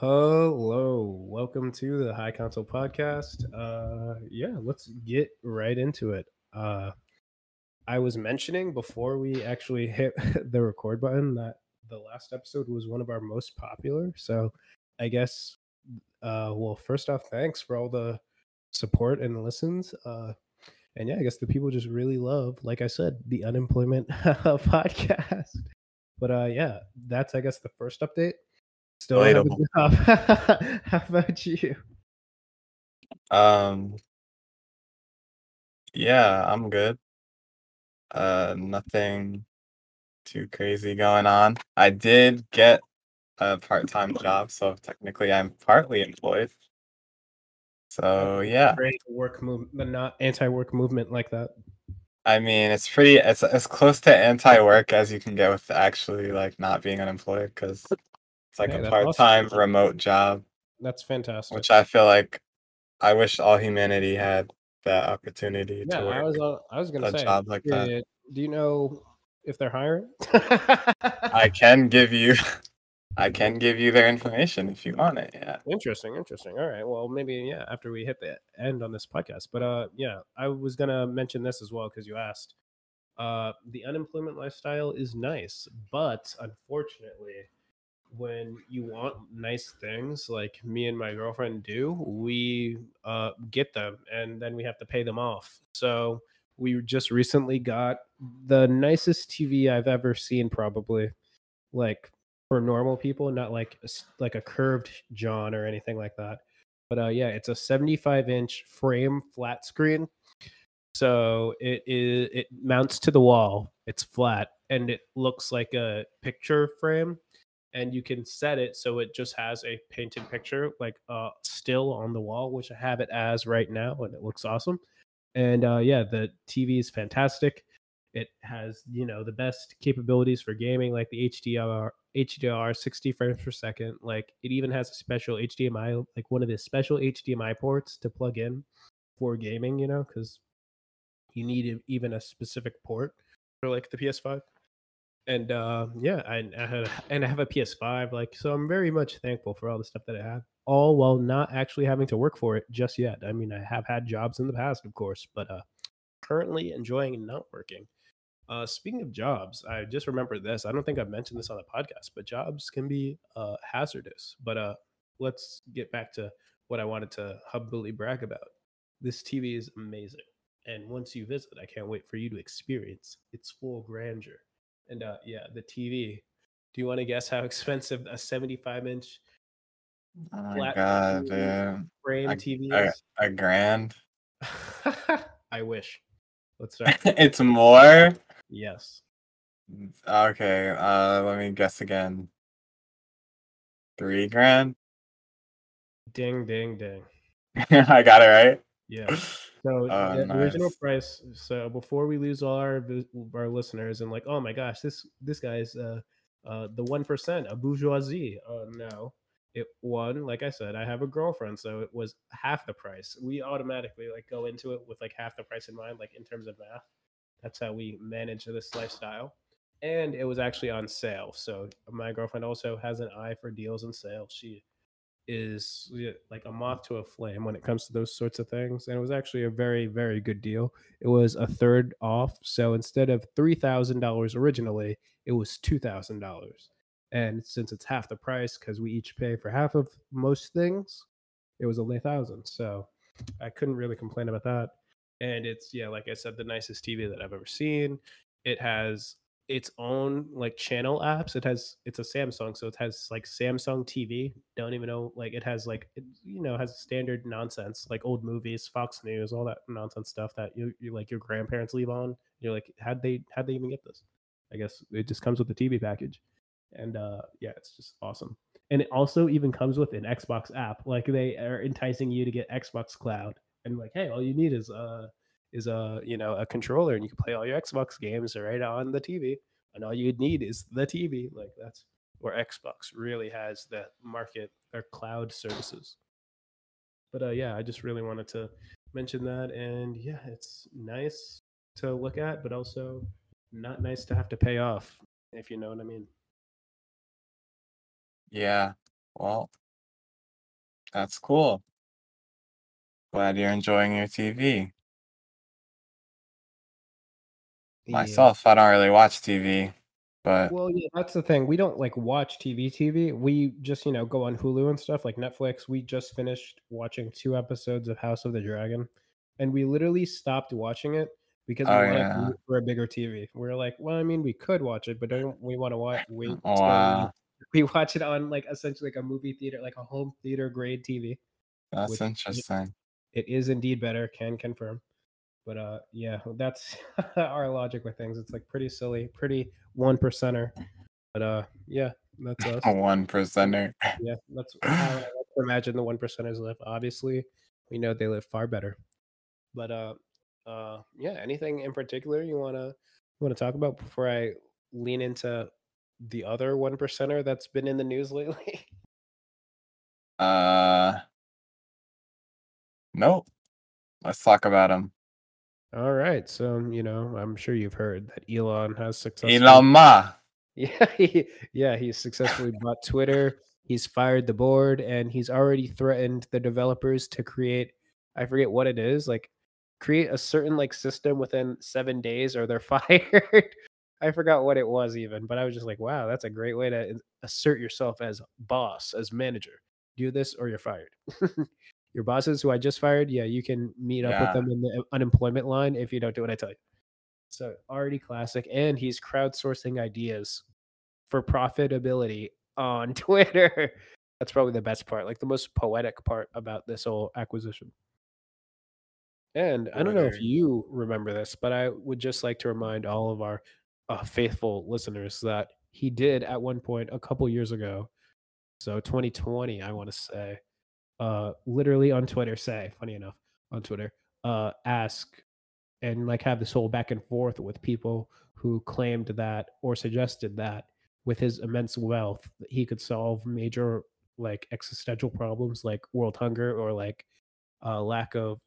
Hello, welcome to the High Council podcast. Uh, yeah, let's get right into it. Uh, I was mentioning before we actually hit the record button that the last episode was one of our most popular. So, I guess, uh, well, first off, thanks for all the support and listens. Uh, and yeah, I guess the people just really love, like I said, the unemployment podcast. But uh, yeah, that's I guess the first update. Still don't have Relatable. a job. How about you? Um, yeah, I'm good. Uh, nothing too crazy going on. I did get a part-time job, so technically I'm partly employed. So yeah, Great work movement, but not anti-work movement like that. I mean it's pretty it's as close to anti-work as you can get with actually like not being unemployed because it's like a part-time remote job, That's fantastic. which I feel like I wish all humanity had that opportunity yeah, to I was uh, I was gonna say, job like that. do you know if they're hiring? I can give you I can give you their information if you want it. Yeah. Interesting, interesting. All right. Well, maybe yeah, after we hit the end on this podcast. But uh yeah, I was gonna mention this as well because you asked. Uh the unemployment lifestyle is nice, but unfortunately, when you want nice things like me and my girlfriend do, we uh get them and then we have to pay them off. So we just recently got the nicest TV I've ever seen, probably like for normal people, not like like a curved John or anything like that. But uh, yeah, it's a 75 inch frame flat screen. So it is it mounts to the wall. It's flat and it looks like a picture frame. And you can set it so it just has a painted picture like uh still on the wall, which I have it as right now, and it looks awesome. And uh, yeah, the TV is fantastic. It has you know the best capabilities for gaming, like the HDR HDR 60 frames per second. Like it even has a special HDMI, like one of the special HDMI ports to plug in for gaming. You know, because you need even a specific port for like the PS5. And uh, yeah, I, I had and I have a PS5. Like so, I'm very much thankful for all the stuff that I have. All while not actually having to work for it just yet. I mean, I have had jobs in the past, of course, but uh, currently enjoying not working. Uh, speaking of jobs, I just remembered this. I don't think I've mentioned this on the podcast, but jobs can be uh, hazardous. But uh, let's get back to what I wanted to humbly brag about. This TV is amazing, and once you visit, I can't wait for you to experience its full grandeur. And uh, yeah, the TV. Do you want to guess how expensive a 75 inch Oh flat god, dude. frame A, TV a, is? a grand. I wish. Let's start. it's more. yes. Okay, uh let me guess again. Three grand? Ding, ding, ding. I got it right. Yeah. So Oh, the original price. So before we lose all our our listeners and like, oh my gosh, this this guy's uh uh the one percent a bourgeoisie. Uh, no, it one like I said, I have a girlfriend, so it was half the price. We automatically like go into it with like half the price in mind, like in terms of math. That's how we manage this lifestyle. And it was actually on sale. So my girlfriend also has an eye for deals and sales. She is like a moth to a flame when it comes to those sorts of things. And it was actually a very, very good deal. It was a third off. So instead of $3,000 originally, it was $2,000. And since it's half the price, because we each pay for half of most things, it was only a thousand. So I couldn't really complain about that. And it's, yeah, like I said, the nicest TV that I've ever seen. It has its own like channel apps. It has it's a Samsung, so it has like Samsung TV. Don't even know like it has like it, you know has standard nonsense like old movies, Fox News, all that nonsense stuff that you you like your grandparents leave on. You're like, how'd they how'd they even get this? I guess it just comes with the TV package, and uh yeah, it's just awesome. And it also even comes with an Xbox app. Like they are enticing you to get Xbox Cloud, and like, hey, all you need is uh is a you know a controller and you can play all your Xbox games right on the TV and all you'd need is the TV like that's where Xbox really has that market or cloud services but uh yeah I just really wanted to mention that and yeah it's nice to look at but also not nice to have to pay off if you know what I mean Yeah. Well, That's cool. Glad you're enjoying your TV. Myself, I don't really watch TV, but Well, yeah, that's the thing. We don't like watch TV TV. We just, you know, go on Hulu and stuff like Netflix. We just finished watching two episodes of House of the Dragon and we literally stopped watching it because we oh wanted yeah. for a bigger TV. We're like, well, I mean, we could watch it, but don't we want to watch wait Wow, we, we watch it on like essentially like a movie theater, like a home theater grade TV, that's interesting. it is indeed better, can confirm. But uh yeah, that's our logic with things. It's like pretty silly, pretty one percenter. But uh yeah, that's us. One percenter. Yeah, that's how I imagine the one percenters live. Obviously, we know they live far better. But uh uh yeah, anything in particular you wanna wanna talk about before I lean into the other one percenter that's been in the news lately? Uh, nope. Let's talk about him. All right. So, you know, I'm sure you've heard that Elon has successfully Elon Ma. Yeah, he, yeah, he's successfully bought Twitter. He's fired the board and he's already threatened the developers to create I forget what it is, like create a certain like system within 7 days or they're fired. I forgot what it was even, but I was just like, wow, that's a great way to assert yourself as boss, as manager. Do this or you're fired. Your bosses who I just fired, yeah, you can meet up with them in the unemployment line if you don't do what I tell you. So already classic, and he's crowdsourcing ideas for profitability on Twitter. That's probably the best part, like the most poetic part about this whole acquisition. And I don't know if you remember this, but I would just like to remind all of our uh, faithful listeners that he did at one point a couple years ago, so 2020, I want to say, uh, literally on Twitter, say, funny enough, on Twitter, uh, ask and like have this whole back and forth with people who claimed that or suggested that with his immense wealth he could solve major like existential problems like world hunger or like uh, lack of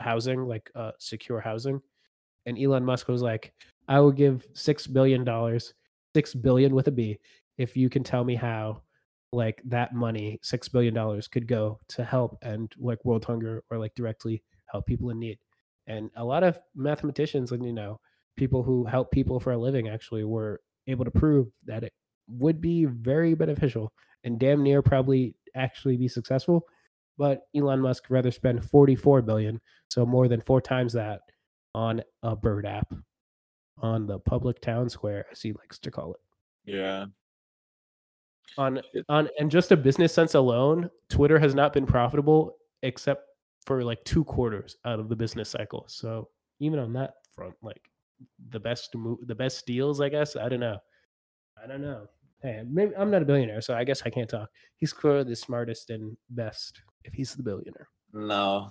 housing like uh, secure housing. And elon musk was like i will give six billion dollars six billion with a b if you can tell me how like that money six billion dollars could go to help and like world hunger or like directly help people in need. And a lot of mathematicians and you know people who help people for a living actually were able to prove that it would be very beneficial and damn near probably actually be successful. But elon musk rather spend 44 billion so more than four times that on a bird app on the public town square as he likes to call it. Yeah. On on and just a business sense alone twitter has not been profitable except for like two quarters out of the business cycle. So even on that front like the best move the best deals i guess? I don't know. I don't know. Hey maybe i'm not a billionaire so i guess i can't talk. He's clearly the smartest and best if he's the billionaire. No.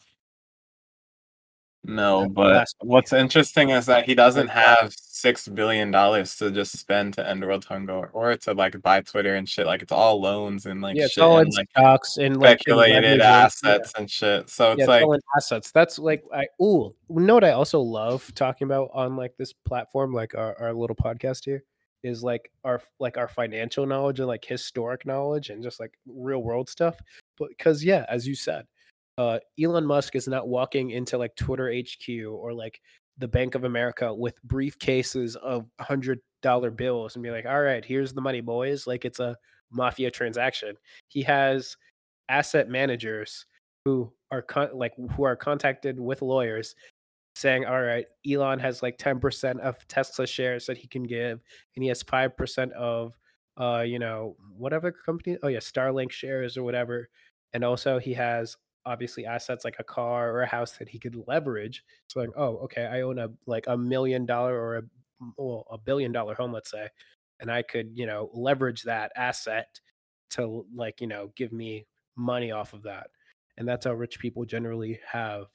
No, but what's interesting is that he doesn't have six billion dollars to just spend to end world hunger or to like buy Twitter and shit. Like it's all loans and like yeah shit all and like stocks and like speculated leveraging. Yeah. assets and shit. So it's it's like all assets. That's like I ooh, you know what I also love talking about on like this platform, like our, our little podcast here, is like our like our financial knowledge and like historic knowledge and just like real world stuff. But because yeah, as you said, uh Elon Musk is not walking into like Twitter HQ or like the Bank of America with briefcases of hundred dollar bills and be like, all right, here's the money, boys. Like it's a mafia transaction. He has asset managers who are con- like who are contacted with lawyers saying all right elon has like 10% of tesla shares that he can give and he has 5% of uh you know whatever company oh yeah starlink shares or whatever and also he has obviously assets like a car or a house that he could leverage so like oh okay i own a like a million dollar or a well, a billion dollar home let's say and i could you know leverage that asset to like you know give me money off of that. And that's how rich people generally have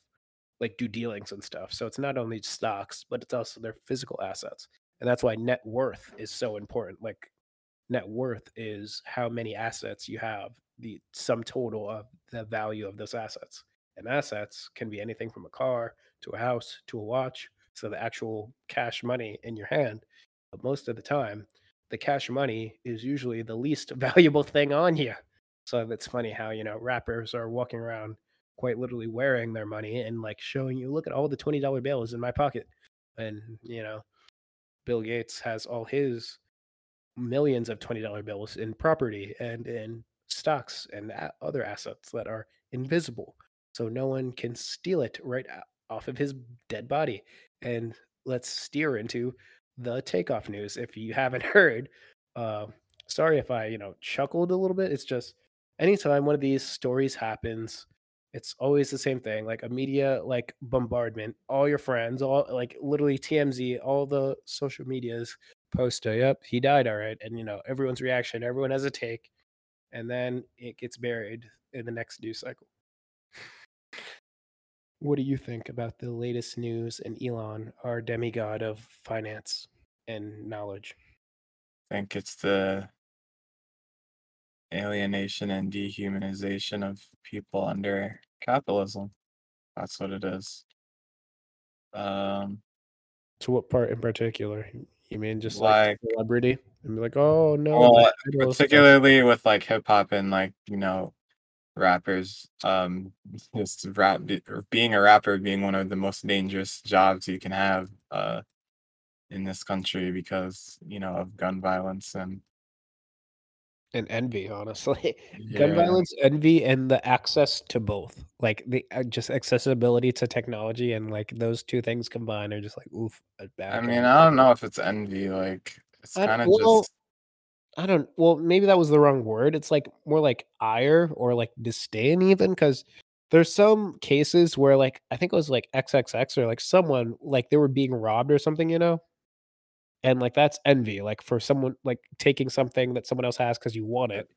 like do dealings and stuff. So it's not only stocks but it's also their physical assets and that's why net worth is so important like net worth is how many assets you have the sum total of the value of those assets and assets can be anything from a car to a house to a watch so the actual cash money in your hand but most of the time the cash money is usually the least valuable thing on you So it's funny how, you know, rappers are walking around quite literally wearing their money and like showing you, look at all the $20 bills in my pocket. And, you know, Bill Gates has all his millions of $20 bills in property and in stocks and other assets that are invisible. So no one can steal it right off of his dead body. And let's steer into the Takeoff news. If you haven't heard, uh, sorry if I, you know, chuckled a little bit. It's just anytime one of these stories happens, it's always the same thing like a media like bombardment all your friends all like literally tmz all the social medias post a, yep he died all right and you know everyone's reaction everyone has a take and then it gets buried in the next news cycle what do you think about the latest news and elon our demigod of finance and knowledge i think it's the alienation and dehumanization of people under capitalism. That's what it is. Um, to what part in particular? You mean just like, like celebrity and be like, oh no, well, particularly with like hip hop and like you know rappers. Um, just rap being a rapper being one of the most dangerous jobs you can have uh in this country because you know of gun violence and and envy, honestly. Gun violence, envy, and the access to both. Like the uh, just accessibility to technology and like those two things combined are just like oof. I mean, I don't know if it's envy. Like it's kind of well, just I don't. Well, maybe that was the wrong word. It's like more like ire or like disdain, even because there's some cases where like I think it was like XXX or like someone like they were being robbed or something, you know, and like that's envy like for someone like taking something that someone else has because you want it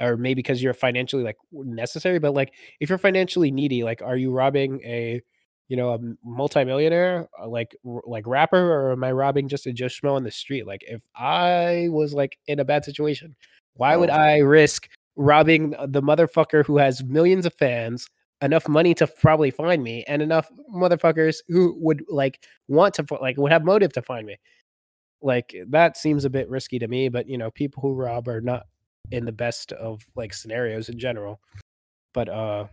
or maybe because you're financially like necessary but like if you're financially needy like are you robbing a you know a multimillionaire uh, like like rapper or am i robbing just a joe schmo on the street? Like if i was like in a bad situation why would i risk robbing the motherfucker who has millions of fans enough money to probably find me and enough motherfuckers who would like want to like would have motive to find me like that seems a bit risky to me, but you know, people who rob are not in the best of like scenarios in general. But uh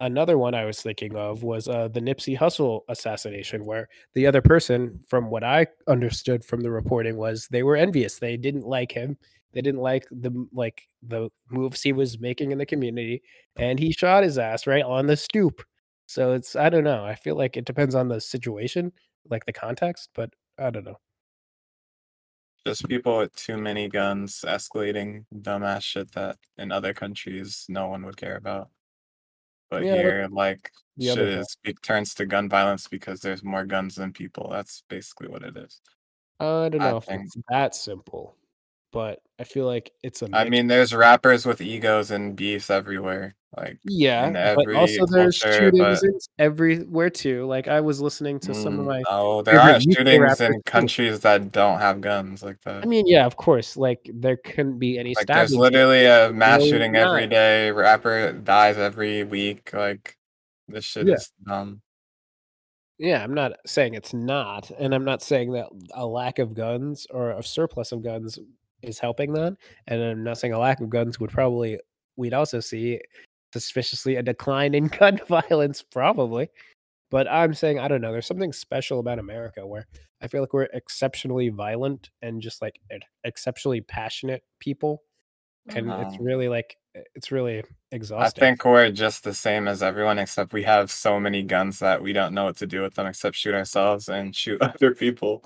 another one I was thinking of was uh the Nipsey Hussle assassination where the other person from what I understood from the reporting was they were envious. They didn't like him. They didn't like the like the moves he was making in the community and he shot his ass right on the stoop. So it's I don't know. I feel like it depends on the situation, like the context, but I don't know. Just people with too many guns escalating dumbass shit that in other countries no one would care about. But Yeah, here, like, shit is it turns to gun violence because there's more guns than people. That's basically what it is. I don't I know if think. it's that simple, but I feel like it's a I mean, there's rappers with egos and beefs everywhere, like Yeah, but also there's culture, shootings but everywhere too. Like I was listening to some of Mm, my no, there aren't shootings in too. countries that don't have guns like that. I mean, yeah, of course. Like there couldn't be any Like there's literally a mass shooting every day. Rapper dies every week. Like this shit Yeah. is dumb. Yeah, I'm not saying it's not, and I'm not saying that a lack of guns or a surplus of guns is helping that. And I'm not saying a lack of guns would probably we'd also see suspiciously a decline in gun violence, probably. But I'm saying I don't know. There's something special about America where I feel like we're exceptionally violent and just like exceptionally passionate people, and it's Um, really like it's really I think we're just the same as everyone, except we have so many guns that we don't know what to do with them except shoot ourselves and shoot other people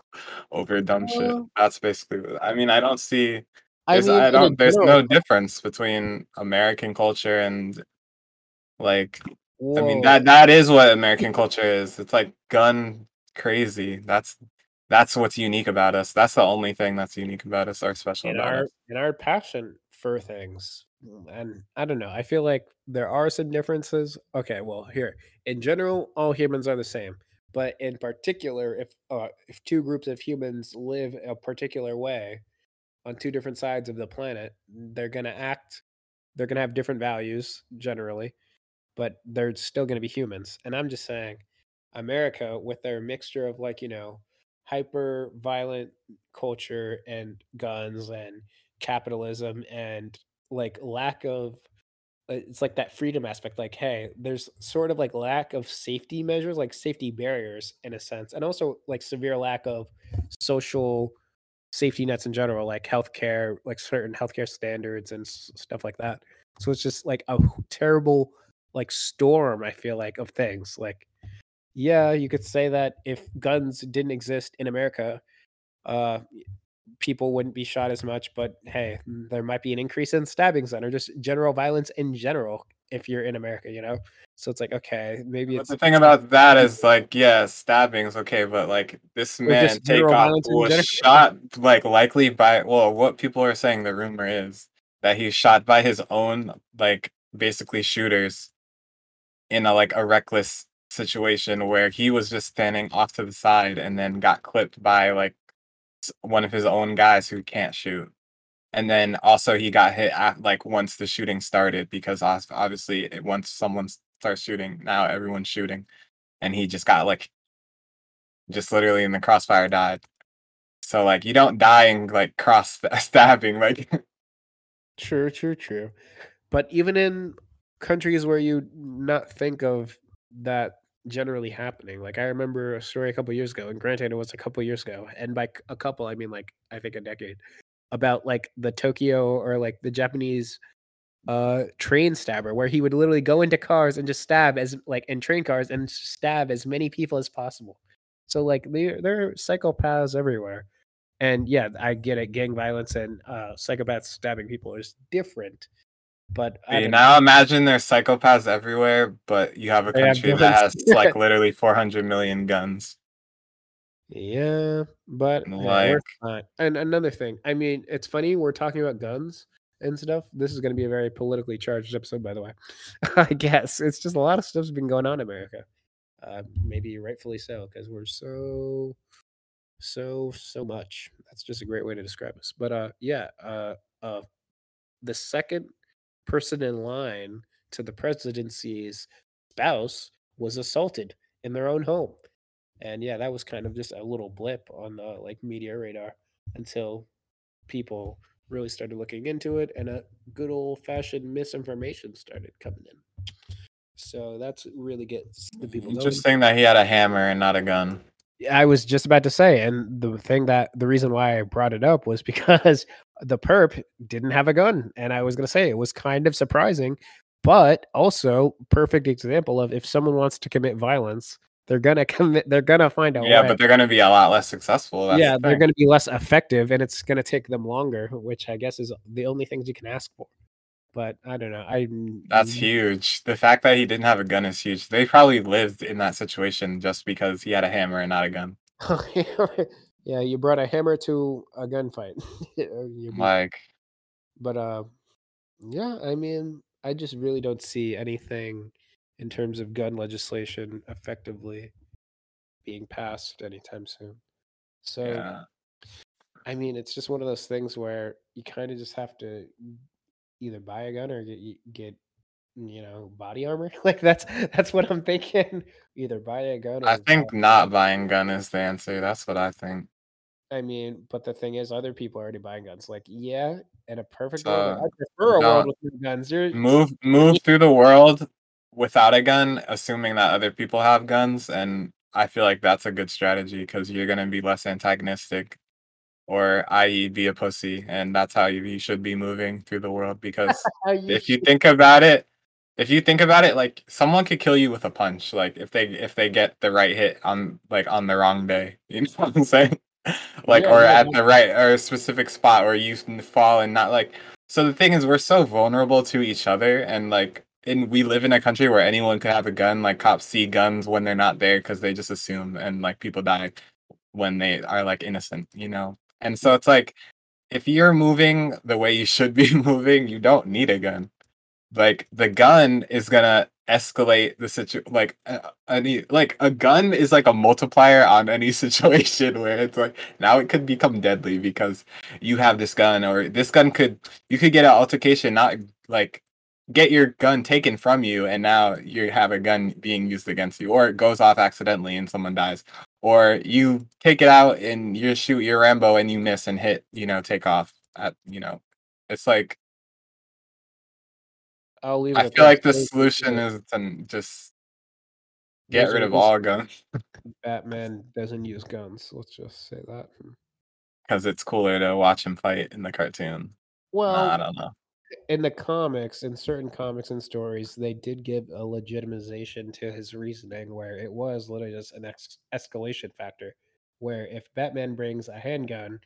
over dumb shit. Uh, That's basically. what- I mean, I don't see. I mean, I don't. There's general, no difference between American culture and like. I mean that that is what American culture is. It's like gun crazy. That's that's what's unique about us. That's the only thing that's unique about us or special in about our us. in our passion for things and i don't know i feel like there are some differences okay well here in general all humans are the same but in particular if uh, if two groups of humans live a particular way on two different sides of the planet they're to act they're to have different values generally but they're still to be humans and i'm just saying america with their mixture of like you know hyper violent culture and guns and capitalism and like lack of uh, it's like that freedom aspect like hey there's sort of like lack of safety measures like safety barriers in a sense and also like severe lack of social safety nets in general like healthcare like certain healthcare standards and s- stuff like that. So it's just like a terrible like storm i feel like of things like yeah you could say that if guns didn't exist in america uh people wouldn't be shot as much but hey there might be an increase in stabbings and or just general violence in general if you're in america you know? So it's like okay maybe But it's the thing about that is like, yeah, stabbings, okay, but like this man just general Takeoff was shot like likely by well, what people are saying the rumor is that he's shot by his own like basically shooters in a like a reckless situation where he was just standing off to the side and then got clipped by like one of his own guys who can't shoot. And then also he got hit at like once the shooting started because obviously once someone starts shooting, now everyone's shooting, and he just got like just literally in the crossfire died. So like you don't die in like cross stabbing like True, true, true. But even in countries where you not think of that generally happening, like I remember a story a couple years ago, and granted it was a couple years ago, and by a couple I mean like I think a decade, about like the Tokyo or like the Japanese uh train stabber where he would literally go into cars and just stab as like in train cars and stab as many people as possible. So like there there are psychopaths everywhere. And yeah, I get it. Gang violence and uh, psychopaths stabbing people is different. But See, don't know. now imagine there's psychopaths everywhere, but you have a They have country that has like literally 400 million guns. Yeah, but And, like-. And another thing, I mean, it's funny we're talking about guns and stuff. This is going to be a very politically charged episode, by the way. I guess it's just a lot of stuff's been going on in America. Uh, maybe rightfully so, because we're so, so, so much. That's just a great way to describe us. But uh, yeah, uh, uh, the second person in line to the presidency's spouse was assaulted in their own home. And yeah, that was kind of just a little blip on the like media radar until people really started looking into it and a good old fashioned misinformation started coming in. So that's really gets the people. Mm-hmm. Interesting that he had a hammer and not a gun. I was just about to say, and the thing that the reason why I brought it up was because the perp didn't have a gun, and I was gonna say it was kind of surprising, but also perfect example of if someone wants to commit violence, they're gonna commit, they're gonna find a Yeah, way. but they're gonna be a lot less successful. That's yeah, the they're gonna be less effective, and it's gonna take them longer, which I guess is the only things you can ask for. But I don't know. I That's huge. The fact that he didn't have a gun is huge. They probably lived in that situation just because he had a hammer and not a gun. yeah, you brought a hammer to a gunfight. Or you beat- Like, but uh yeah i mean i just really don't see anything in terms of gun legislation effectively being passed anytime soon so yeah. i mean it's just one of those things where you kind of just have to either buy a gun or get get you know body armor like that's that's what i'm thinking either buy a gun or I think not buying gun is the answer. That's what I think. I mean, but the thing is, other people are already buying guns. Like, yeah, in a perfect So, world, I prefer a world with guns. You're Move move through the world without a gun, assuming that other people have guns, and I feel like that's a good strategy because you're gonna be less antagonistic, or i.e., be a pussy, and that's how you, you should be moving through the world. Because you if you should- think about it, if you think about it, like someone could kill you with a punch, like if they if they get the right hit on like on the wrong day, you know what I'm saying? like Yeah, or yeah, at the right or a specific spot where you can fall and not like. So the thing is, we're so vulnerable to each other, and like, and we live in a country where anyone could have a gun. Like cops see guns when they're not there because they just assume, and like people die when they are like innocent, you know. And so it's like, if you're moving the way you should be moving, you don't need a gun like the gun is gonna escalate the situation like uh, any like a gun is like a multiplier on any situation where it's like now it could become deadly because you have this gun or this gun could you could get an altercation not like get your gun taken from you and now you have a gun being used against you or it goes off accidentally and someone dies. Or you take it out and you shoot your rambo and you miss and hit you know Takeoff at you know it's like I'll leave it. I feel like the solution is to just get rid of all guns Batman doesn't use guns. Let's just say that. because it's cooler to watch him fight in the cartoon. Well, Nah, I don't know. in the comics, in certain comics and stories, they did give a legitimization to his reasoning where it was literally just an ex- escalation factor. Where if Batman brings a handgun,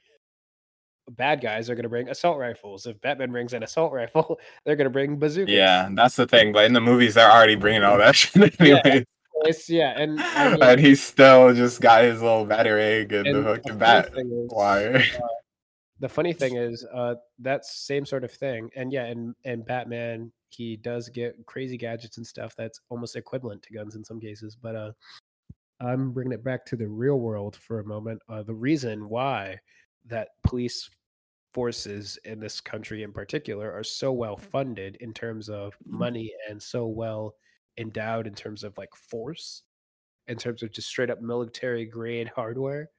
bad guys are going to bring assault rifles. If Batman brings an assault rifle, they're going to bring bazookas. Yeah, that's the thing. But in the movies, they're already bringing all that shit Yeah, anyway. It's, yeah, and I mean, and he's still just got his little batarang and, and the funny bat is, wire. the funny thing is uh that same sort of thing and yeah and and batman he does get crazy gadgets and stuff that's almost equivalent to guns in some cases but uh i'm bringing it back to the real world for a moment uh the reason why that police forces in this country in particular are so well funded in terms of money and so well endowed in terms of like force in terms of just straight up military grade hardware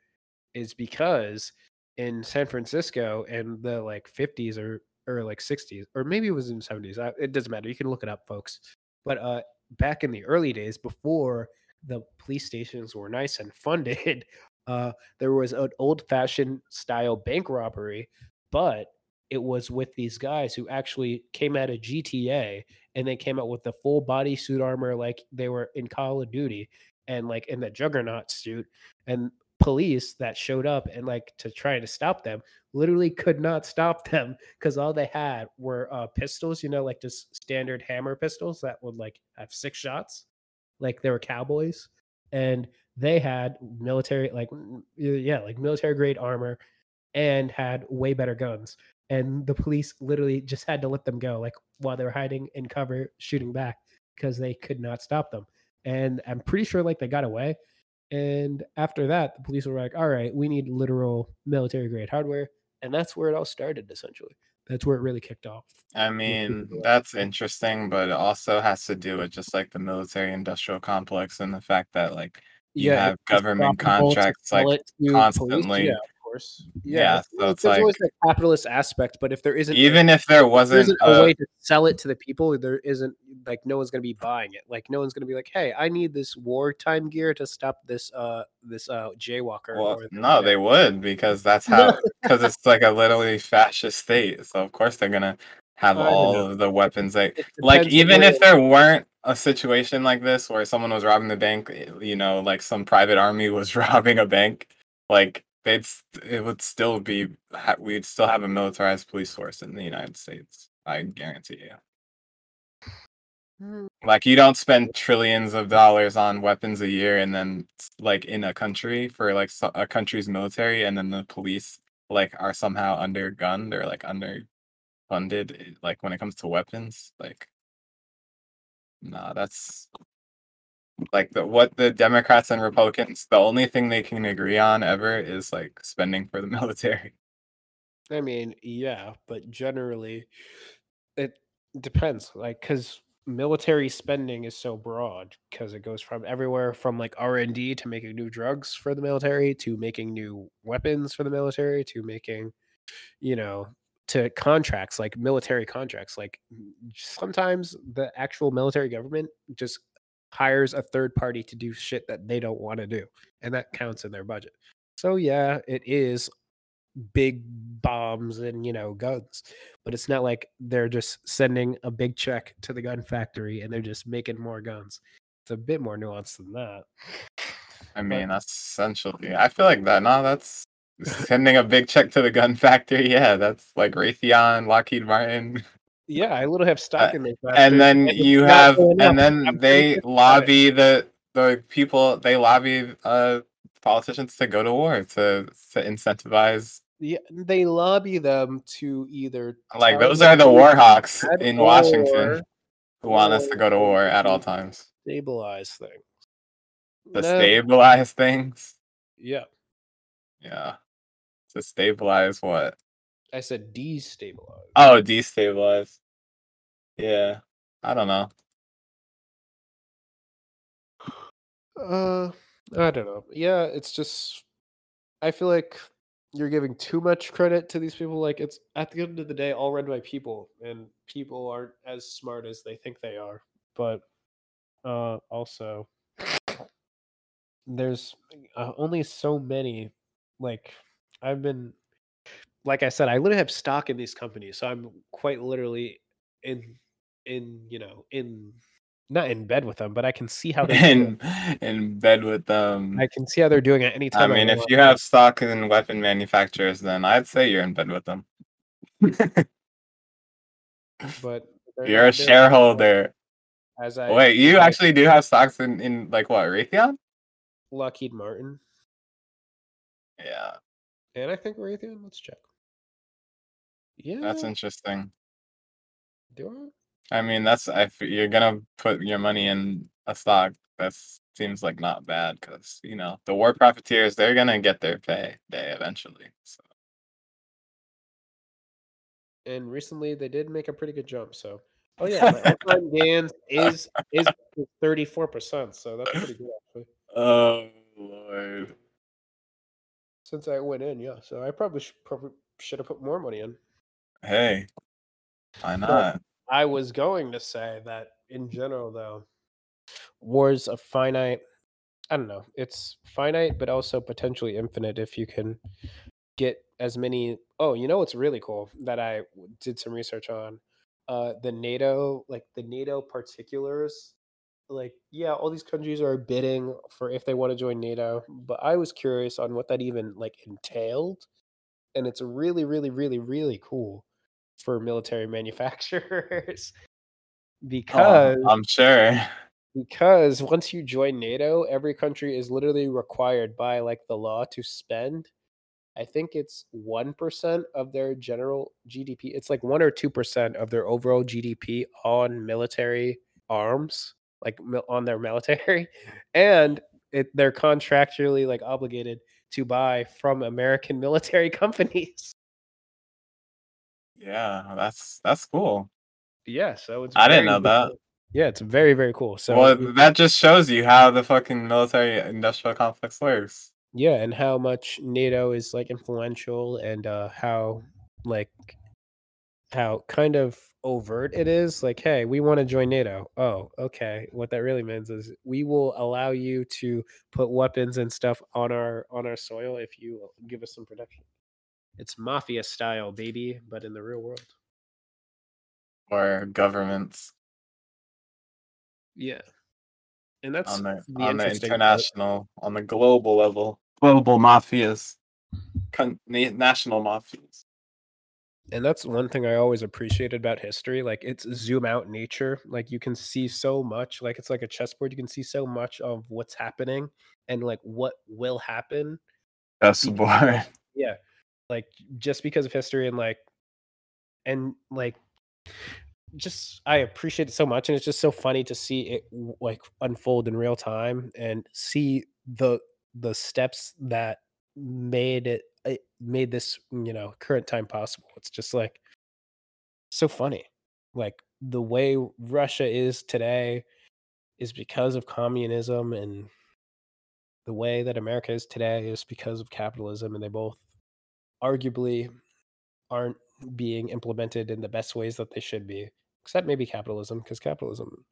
is because in San Francisco in the like 50s or or like 60s or maybe it was in 70s. I, it doesn't matter. You can look it up, folks. But uh, back in the early days, before the police stations were nice and funded, uh, there was an old-fashioned style bank robbery, but it was with these guys who actually came out of GTA and they came out with the full body suit armor like they were in Call of Duty and like in the Juggernaut suit and police that showed up and like to try to stop them literally could not stop them because all they had were uh pistols you know like just standard hammer pistols that would like have six shots like they were cowboys and they had military like mm, yeah like military grade armor and had way better guns and the police literally just had to let them go like while they were hiding in cover shooting back because they could not stop them and i'm pretty sure like they got away and after that, the police were like, all right, we need literal military grade hardware. And that's where it all started, essentially. That's where it really kicked off. I mean, that's interesting, but it also has to do with just like the military industrial complex and the fact that like you have government contracts like to police. constantly- Yeah, course. Yeah, Yeah, so it's there's always like- that capitalist aspect, but if there isn't, a- even if there there wasn't isn't a a, way to sell it to the people, there isn't like no one's gonna be buying it. Like no one's gonna be like, hey, I need this wartime gear to stop this uh this uh jaywalker. well, or no, they would because that's how because it's like a literally fascist state. So of course they're gonna have all know. of the weapons It like even if there weren't a situation like this where someone was robbing the bank eh, you know like some private army was robbing a bank like they'd it would still be we'd still have a militarized police force in the united states i guarantee you Mm, like you don't spend trillions of dollars on weapons a year and then like in a country for like a country's military and then the police like are somehow undergunned or like underfunded eh, like when it comes to weapons like nah that's like the what the democrats and republicans the only thing they can agree on ever is like spending for the military I mean, yeah, but generally, it depends. Like, because military spending is so broad, because it goes from everywhere from like R and D to making new drugs for the military, to making new weapons for the military, to making, you know, to contracts like military contracts. Like sometimes the actual military government just hires a third party to do shit that they don't want to do, and that counts in their budget. So yeah, it is big bombs and you know guns but it's not like they're just sending a big check to the gun factory and they're just making more guns it's a bit more nuanced than that i mean that's essentially i feel like that no that's sending a big check to the gun factory yeah that's like raytheon lockheed martin yeah i literally have stock in those Uh, and then you have and then they lobby the the people they lobby uh politicians to go to war to to incentivize yeah they lobby them to either like those are the war hawks in washington who want us to go to war at all times. stabilize things. To No, stabilize things? Yeah. Yeah. To stabilize what i said destabilize oh destabilize yeah i don't know Uh, I don't know. Yeah, it's just I feel like you're giving too much credit to these people. Like it's at the end of the day, all run by people, and people aren't as smart as they think they are. But uh, also, there's uh, only so many. Like I've been, like I said, I literally have stock in these companies, so I'm quite literally in, in you know, in not in bed with them, but I can see how they're in in bed with them. I can see how they're doing it any time. I mean, if you have stock in weapon manufacturers, then I'd say you're in bed with them. but You're a not doing it shareholder. As I Wait, you I- actually do have stocks in, in like what, Raytheon? Lockheed Martin, Yeah, and I think Raytheon. Let's check. Yeah, that's interesting. do I? I mean, that's if you're gonna put your money in a stock, that seems like not bad because you know the war profiteers they're gonna get their pay day eventually. So And recently they did make a pretty good jump. So, oh yeah, my gains is is thirty four percent. So that's pretty good actually. oh lord, Since I went in, yeah. So I probably should, probably should have put more money in. hey, why not? I was going to say that in general, though, war's a finite. I don't know. It's finite, but also potentially infinite if you can get as many. Oh, you know what's really cool that I did some research on? Uh, the NATO, like the NATO particulars. Like, yeah, all these countries are bidding for if they want to join NATO, but I was curious on what that even like entailed, and it's really, really, really, really cool for military manufacturers oh, because Oh, I'm sure. because once you join NATO, every country is literally required by like the law to spend. I think it's one percent of their general GDP. It's like one or two percent of their overall GDP on military arms, like on their military, and it, they're contractually like obligated to buy from American military companies. Yeah, that's that's cool. Yeah, so it's. I didn't know that. Yeah, it's very very cool. So well, that just shows you how the fucking military industrial complex works. yeah and how much nato is like influential and uh how like how kind of overt it is like hey we want to join nato. Oh okay what that really means is we will allow you to put weapons and stuff on our on our soil if you give us some protection. It's mafia style baby but in the real world. Or governments. Yeah. And that's on the, the on the interesting part. international, on the global level, global mafias, con- national mafias. And that's one thing I always appreciated about history. Like it's zoom out nature. Like you can see so much. Like it's like a chessboard. You can see so much of what's happening and like what will happen. That's boring. Yeah, like just because of history and like, and like, just I appreciate it so much, and it's just so funny to see it like unfold in real time and see the the steps that made it it made this mm, you know current time possible. It's just like so funny. Like the way russia is today is because of communism and the way that america is today is because of capitalism and they both arguably aren't being implemented in the best ways that they should be except maybe capitalism because capitalism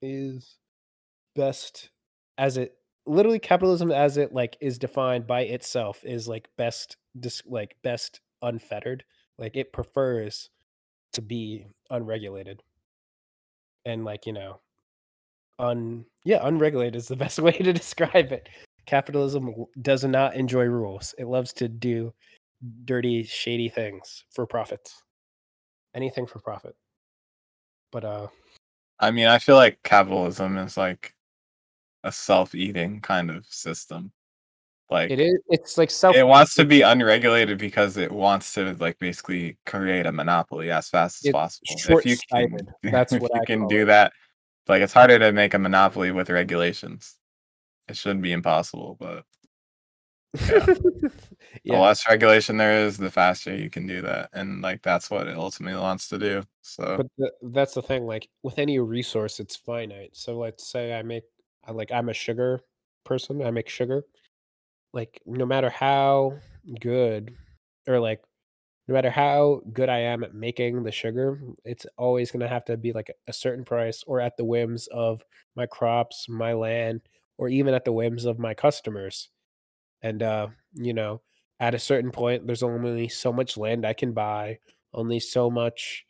is best as it literally capitalism as it like is defined by itself is like best dis- like best unfettered like it prefers to be unregulated. And like you know un yeah unregulated is the best way to describe it. Capitalism does not enjoy rules. It loves to do dirty shady things for profits. Anything for profit. But uh I mean, I feel like capitalism is like a self-eating kind of system. Like it is it's like self it wants to be unregulated because it wants to like basically create a monopoly as fast as It's possible. If you can. That's if what you I can do it. that, like it's harder to make a monopoly with regulations. It shouldn't be impossible, but the yeah less regulation there is, the faster you can do that, and like that's what it ultimately wants to do. So but the, that's the thing like with any resource it's finite so let's say i make Like i'm a sugar person i make sugar like no matter how good or like no matter how good I am at making the sugar, it's always going to have to be like a certain price or at the whims of my crops, my land, or even at the whims of my customers. And uh, you know, at a certain point there's only so much land I can buy, only so much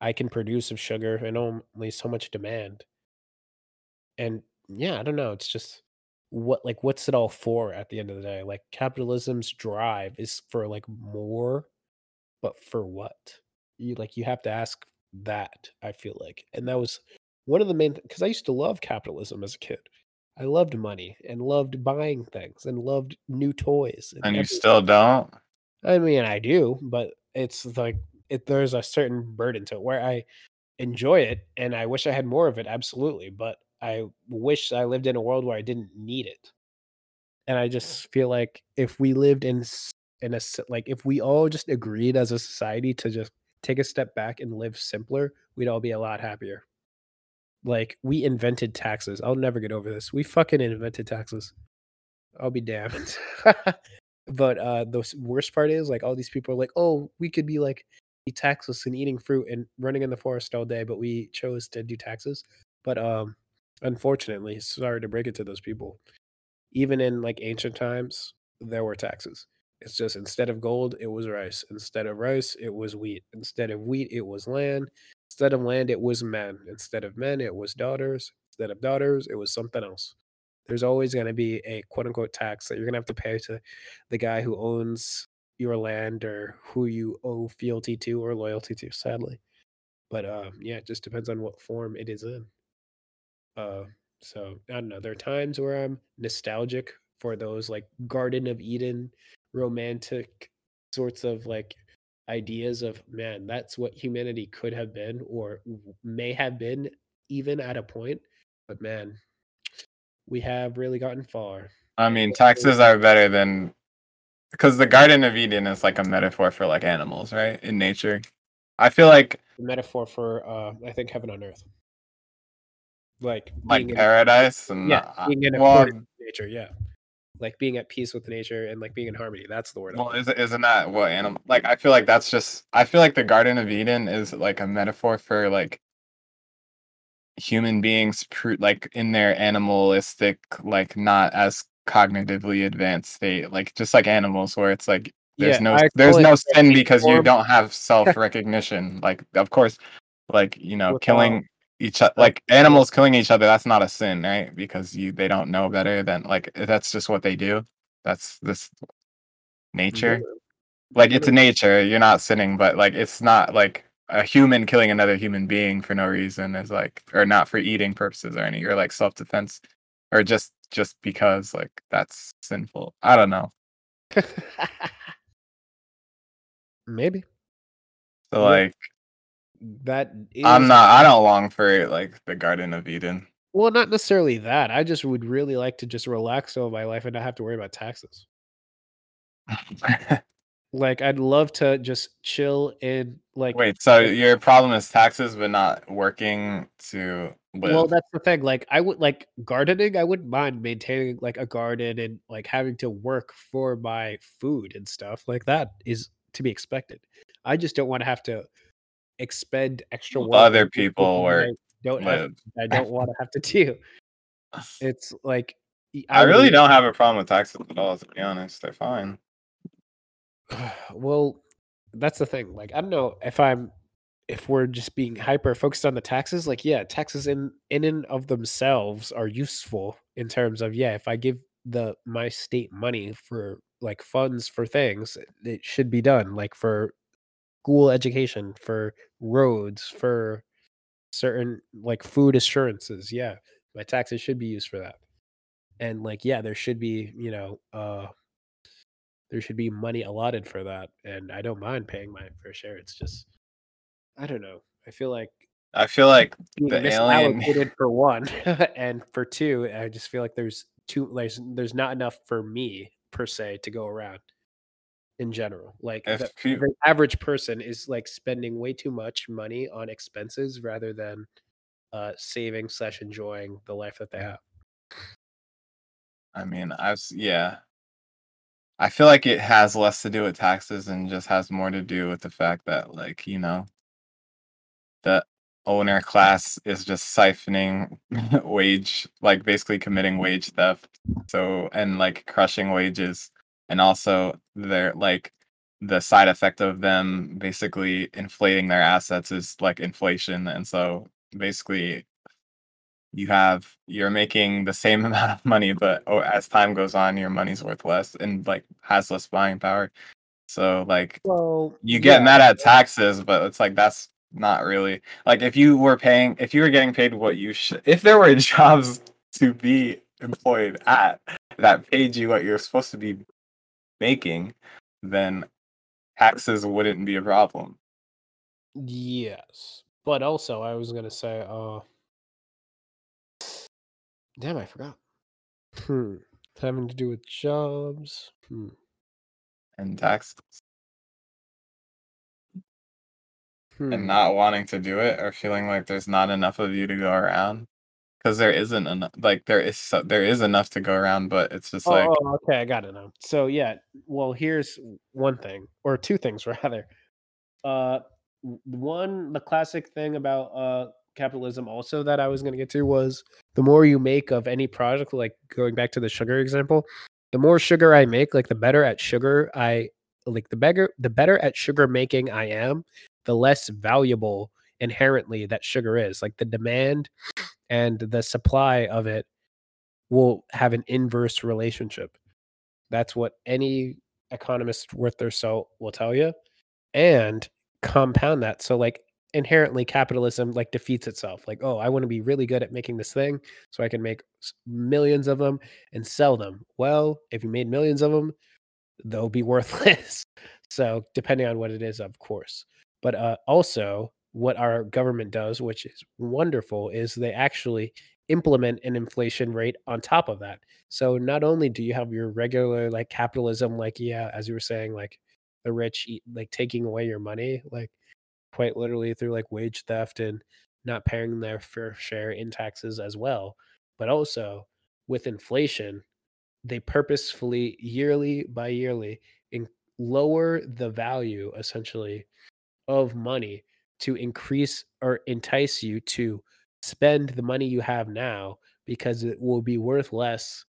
I can produce of sugar and only so much demand. And yeah, I don't know, it's just what like what's it all for at the end of the day? Like capitalism's drive is for like more but for what? You like you have to ask that, I feel like. And that was one of the main because I used to love capitalism as a kid. I loved money and loved buying things and loved new toys and And you still don't? I mean, I do, but it's like it there's a certain burden to it where I enjoy it and I wish I had more of it, absolutely, but I wish I lived in a world where I didn't need it. And I just feel like if we lived in in a like if we all just agreed as a society to just take a step back and live simpler, we'd all be a lot happier. Like we invented taxes. I'll never get over this. We fucking invented taxes. I'll be damned. but uh the worst part is like all these people are like, "Oh, we could be like be taxless and eating fruit and running in the forest all day, but we chose to do taxes." But um unfortunately, sorry to break it to those people even in like ancient times, there were taxes. It's just instead of gold, it was rice. Instead of rice, it was wheat. Instead of wheat, it was land. Instead of land, it was men. Instead of men, it was daughters. Instead of daughters, it was something else. There's always going to be a quote unquote tax that you're going to have to pay to the guy who owns your land or who you owe fealty to or loyalty to, sadly. But um, yeah, it just depends on what form it is in. Uh, so I don't know. There are times where I'm nostalgic for those like Garden of Eden romantic sorts of like ideas of man, that's what humanity could have been or may have been even at a point. But man, we have really gotten far. I mean, taxes are better than because the Garden of Eden is like a metaphor for like animals, right? In nature. I feel like the metaphor for uh I think heaven on earth. Like like being in paradise and yeah, uh, being in well, with nature, yeah. Like being at peace with nature and like being in harmony. That's the word. Well, is isn't that what animal? Like, I feel like that's just. I feel like the Garden of Eden is like a metaphor for like human beings, pr- like in their animalistic, like not as cognitively advanced state, like just like animals, where it's like there's Yeah, no I there's no sin because you don't have self recognition. like, of course, like you know, without killing each other, like animals killing each other, that's not a sin, right? Because you they don't know better than like that's just what they do. That's this nature like it's mean, nature you're not sinning but like it's not like a human killing another human being for no reason is like or not for eating purposes or any or like self-defense or just just because like that's sinful i don't know maybe. so like that i'm not i don't long for like the garden of eden well, not necessarily that. I just would really like to just relax over my life and not have to worry about taxes. Like I'd love to just chill and like wait so your problem is taxes but not working to Well, that's the thing. Like I would like gardening, I wouldn't mind maintaining like a garden and like having to work for my food and stuff. Like that is to be expected. I just don't want to have to expend extra work other people something that work I don't have I don't want to have to do. It's like I, would really don't have a problem with taxes at all to be honest they're fine well, that's the thing. Like I don't know if I'm if we're just being hyper focused on the taxes, like yeah, taxes in in and of themselves are useful in terms of yeah, if I give the my state money for like funds for things, it should be done like for school education, for roads, for certain like food assurances. Yeah, my taxes should be used for that. And like yeah, there should be, you know, uh there should be money allotted for that and I don't mind paying my fair share. It's just I don't know. I feel like i feel like the alien for one, and for two, I just feel like there's too there's there's not enough for me per se to go around in general. Like if the the average person is like spending way too much money on expenses rather than uh saving slash enjoying the life that they have. I mean, I've yeah. I feel like it has less to do with taxes and just has more to do with the fact that, like, you know, the owner class is just siphoning wage, like basically committing wage theft. So, and like crushing wages. And also, they're like, the side effect of them basically inflating their assets is like inflation. And so, basically, you have you're making the same amount of money, but oh, as time goes on, your money's worth less and like has less buying power. So like Well, you get yeah, mad at taxes, but it's like that's not really like if you were paying if you were getting paid what you should if there were jobs to be employed at that paid you what you're supposed to be making, then taxes wouldn't be a problem. yes. But also, I was gonna say, uh, damn, I forgot. Hmm. Having to do with jobs. Hmm. And taxes Hmm. and not wanting to do it or feeling like there's not enough of you to go around because there isn't enough like there is so, there is enough to go around but it's just Oh, like oh, okay, I got it now. So yeah, well, here's one thing, or two things rather. Uh, one, the classic thing about uh capitalism also that I was gonna get to was the more you make of any product, like going back to the sugar example, the more sugar I make, like the better at sugar I like the better the better at sugar making I am, the less valuable inherently that sugar is. Like the demand and the supply of it will have an inverse relationship. That's what any economist worth their salt will tell you. And compound that. So like inherently capitalism like defeats itself. Like, oh, I want to be really good at making this thing so I can make millions of them and sell them. Well, if you made millions of them, they'll be worthless. so depending on what it is, of course. But uh, also, what our government does, which is wonderful, is they actually implement an inflation rate on top of that. So not only do you have your regular like capitalism, like yeah, as you were saying, like the rich eat, like taking away your money, like quite literally through like wage theft and not paying their fair share in taxes as well, but also with inflation they purposefully yearly by yearly in, lower the value essentially of money to increase or entice you to spend the money you have now because it will be worth less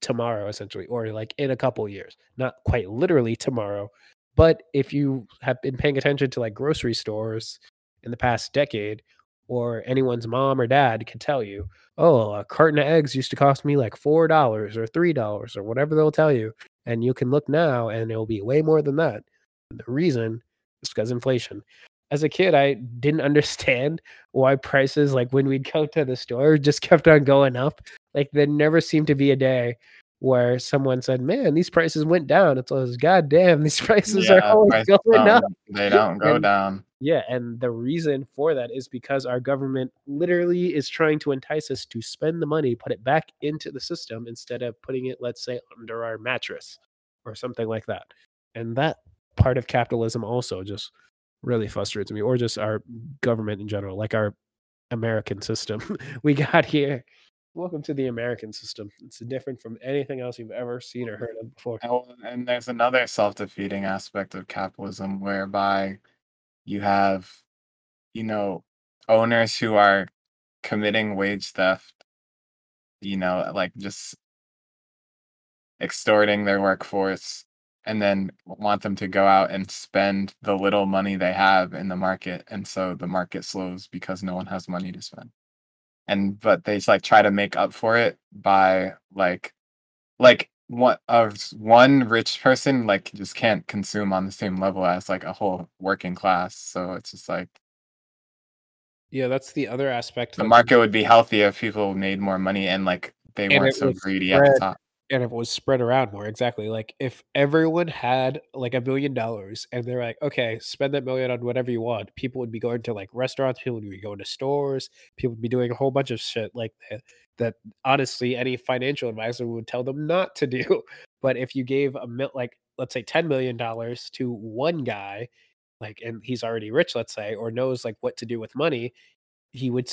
tomorrow essentially or like in a couple years not quite literally tomorrow but if you have been paying attention to like grocery stores in the past decade or anyone's mom or dad can tell you oh a carton of eggs used to cost me like four dollars or three dollars or whatever they'll tell you and you can look now and it'll be way more than that. And the reason is because inflation as a kid i didn't understand why prices like when we'd go to the store just kept on going up like there never seemed to be a day where someone said, "Man, these prices went down." It's always, "God damn, these prices are always prices going up." they don't go And down yeah, and the reason for that is because our government literally is trying to entice us to spend the money, put it back into the system instead of putting it, let's say, under our mattress or something like that. And that part of capitalism also just really frustrates me, or just our government in general, like our American system we got here. Welcome to the American system. It's different from anything else you've ever seen or heard of before. and, there's another self-defeating aspect of capitalism whereby you have you know owners who are committing wage theft you know like just extorting their workforce and then want them to go out and spend the little money they have in the market and so the market slows because no one has money to spend and but they just, like try to make up for it by like like one uh, of one rich person like just can't consume on the same level as like a whole working class so it's just like Yeah, that's the other aspect. the market would be healthy if people made more money and like they and weren't so greedy at the top and it was spread around more exactly like if everyone had like a million dollars and they're like okay spend that million on whatever you want people would be going to like restaurants people would be going to stores people would be doing a whole bunch of shit like that that honestly any financial advisor would tell them not to do. But if you gave a mil like let's say 10 million dollars to one guy like and he's already rich let's say or knows like what to do with money he would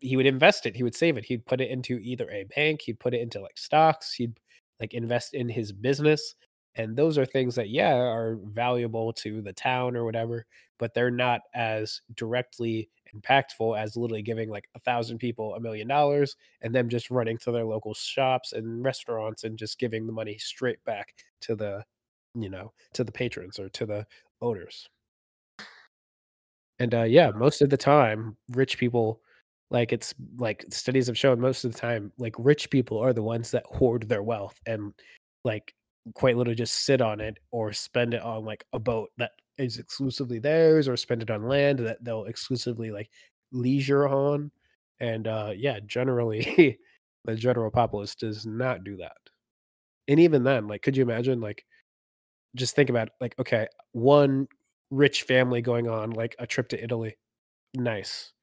he would invest it he would save it he'd put it into either a bank he'd put it into like stocks he'd like invest in his business And those are things that, yeah, are valuable to the town or whatever, but they're not as directly impactful as literally giving like a thousand people a million dollars and them just running to their local shops and restaurants and just giving the money straight back to the, you know, to the patrons or to the owners. And uh, yeah, most of the time, rich people, like it's like studies have shown most of the time, like rich people are the ones that hoard their wealth and like quite literally just sit on it or spend it on like a boat that is exclusively theirs or spend it on land that they'll exclusively like leisure on. And uh yeah, generally the general populace does not do that. And even then, like could you imagine like just think about like okay, one rich family going on like a trip to Italy. Nice.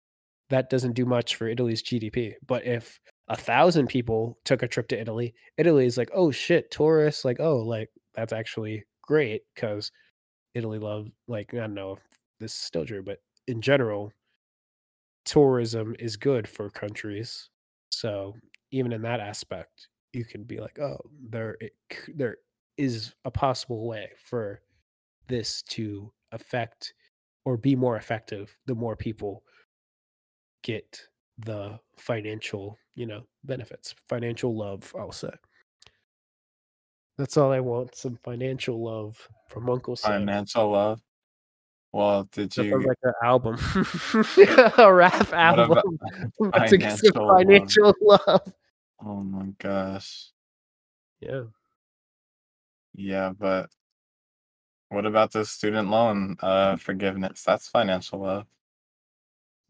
That doesn't do much for Italy's GDP. But if a thousand people took a trip to Italy, Italy is like, oh shit, tourists, like, oh, like that's actually great because Italy love like I don't know if this is still true, but in general, tourism is good for countries. So even in that aspect, you can be like, oh, there it, there is a possible way for this to affect or be more effective the more people get the financial, you know, benefits, financial love, I'll say. That's all I want, some financial love from Uncle Sam. Financial love. Well, did That sounds you like an album. a rap album. about to get some financial love? love. Oh my gosh. Yeah. Yeah, but what about the student loan uh forgiveness? That's financial love.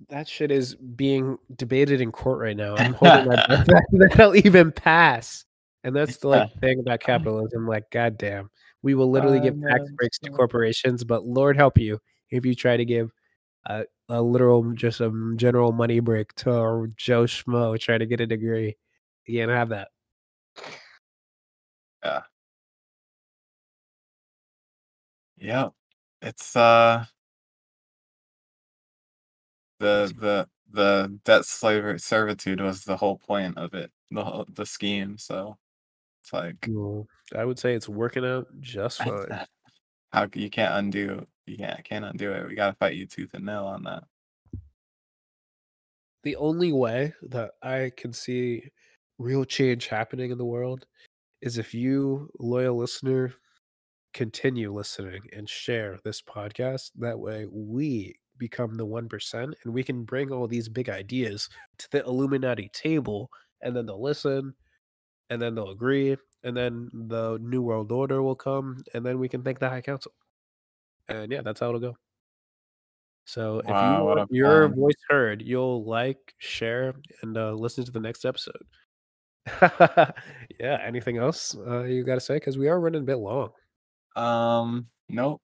That shit is being debated in court right now. I'm holding my that that'll even pass. And that's the like thing about capitalism. Like, goddamn, we will literally give tax breaks to corporations, but Lord help you if you try to give a, a literal, just a general money break to Joe Schmo trying to get a degree. You can't have that. Yeah. Yeah. It's uh the the the debt slavery servitude was the whole point of it, the whole, the scheme. So it's like I would say it's working out just fine. how you can't undo you can't can't undo it. We gotta fight you tooth and nail on that. the only way that I can see real change happening in the world is if you, loyal listener, continue listening and share this podcast. That way we become the 1% and we can bring all these big ideas to the Illuminati table and then they'll listen and then they'll agree and then the New World Order will come and then we can thank the High Council. And yeah, that's how it'll go. So if Wow, you want your plan. voice heard, you'll like, share, and uh, listen to the next episode. yeah. Anything else uh, you got to say? Because we are running a bit long. Um nope.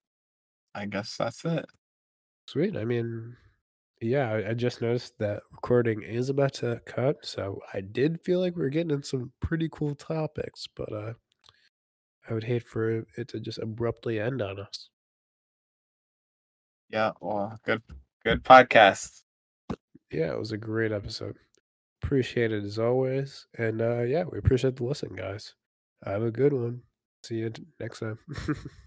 I guess that's it. Sweet. I mean, yeah, I, I just noticed that recording is about to cut, so I did feel like we are getting in some pretty cool topics, but uh, I would hate for it to just abruptly end on us. Yeah, well, good good podcast. Yeah, it was a great episode. Appreciate it as always, and uh, yeah, we appreciate the listen, guys. Have a good one. See you next time.